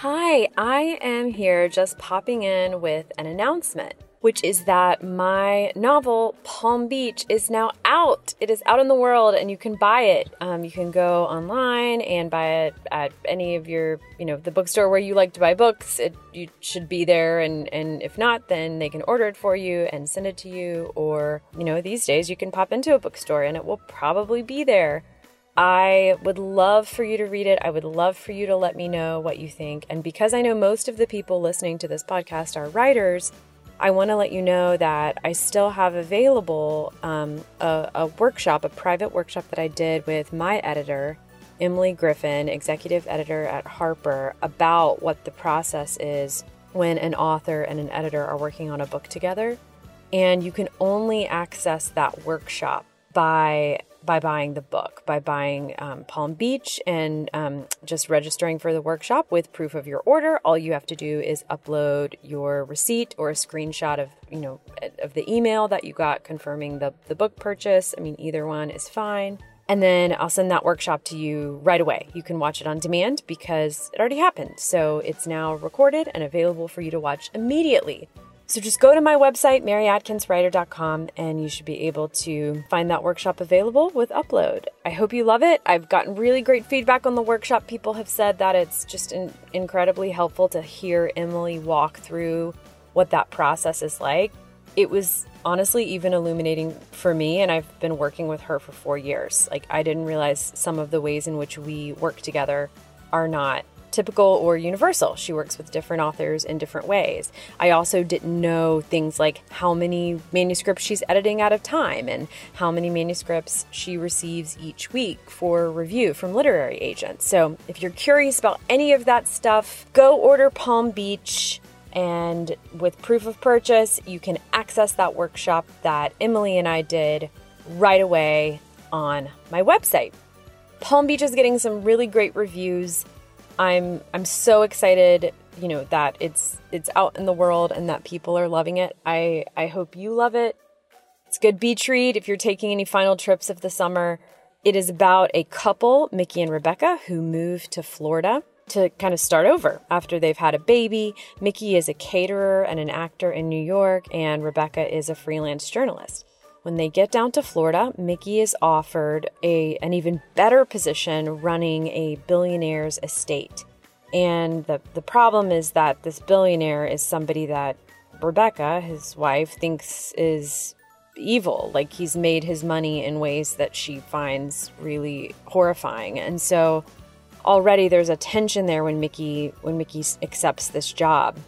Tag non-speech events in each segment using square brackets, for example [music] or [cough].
Hi, I am here just popping in with an announcement, which is that my novel, Palm Beach, is now out. It is out in the world and you can buy it. Um, you can go online and buy it at any of your, you know, the bookstore where you like to buy books. It you should be there and, and if not, then they can order it for you and send it to you. Or, you know, these days you can pop into a bookstore and it will probably be there. I would love for you to read it. I would love for you to let me know what you think. And because I know most of the people listening to this podcast are writers, I want to let you know that I still have available um, a, a workshop, a private workshop that I did with my editor, Emily Griffin, executive editor at Harper, about what the process is when an author and an editor are working on a book together. And you can only access that workshop by by buying the book, by buying um, Palm Beach and um, just registering for the workshop with proof of your order. All you have to do is upload your receipt or a screenshot of you know of the email that you got confirming the the book purchase. I mean, either one is fine. And then I'll send that workshop to you right away. You can watch it on demand because it already happened. So it's now recorded and available for you to watch immediately. So just go to my website, maryadkinswriter.com, and you should be able to find that workshop available with upload. I hope you love it. I've gotten really great feedback on the workshop. People have said that it's just in- incredibly helpful to hear Emily walk through what that process is like. It was honestly even illuminating for me, and I've been working with her for four years. Like, I didn't realize some of the ways in which we work together are not typical or universal. She works with different authors in different ways. I also didn't know things like how many manuscripts she's editing out of time and how many manuscripts she receives each week for review from literary agents. So if you're curious about any of that stuff, go order Palm Beach. And with proof of purchase, you can access that workshop that Emily and I did right away on my website. Palm Beach is getting some really great reviews. I'm I'm so excited, you know, that it's it's out in the world and that people are loving it. I I hope you love it. It's good beach read if you're taking any final trips of the summer. It is about a couple, Mickey and Rebecca, who moved to Florida to kind of start over after they've had a baby. Mickey is a caterer and an actor in New York, and Rebecca is a freelance journalist. When they get down to Florida, Mickey is offered a, an even better position running a billionaire's estate. And the, the problem is that this billionaire is somebody that Rebecca, his wife, thinks is evil. Like he's made his money in ways that she finds really horrifying. And so already there's a tension there when Mickey when Mickey accepts this job.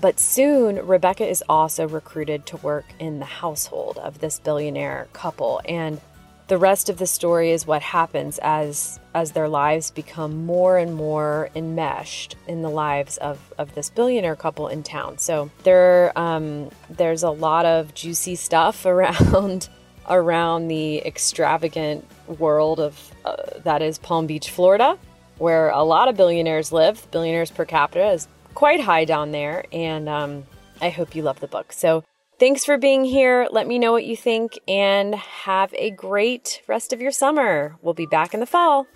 But soon, Rebecca is also recruited to work in the household of this billionaire couple. And the rest of the story is what happens as as their lives become more and more enmeshed in the lives of, of this billionaire couple in town. So there um, there's a lot of juicy stuff [laughs] around around the extravagant world of uh, that is Palm Beach, Florida, where a lot of billionaires live. Billionaires per capita is quite high down there, and um, I hope you love the book. So, thanks for being here. Let me know what you think, and have a great rest of your summer. We'll be back in the fall.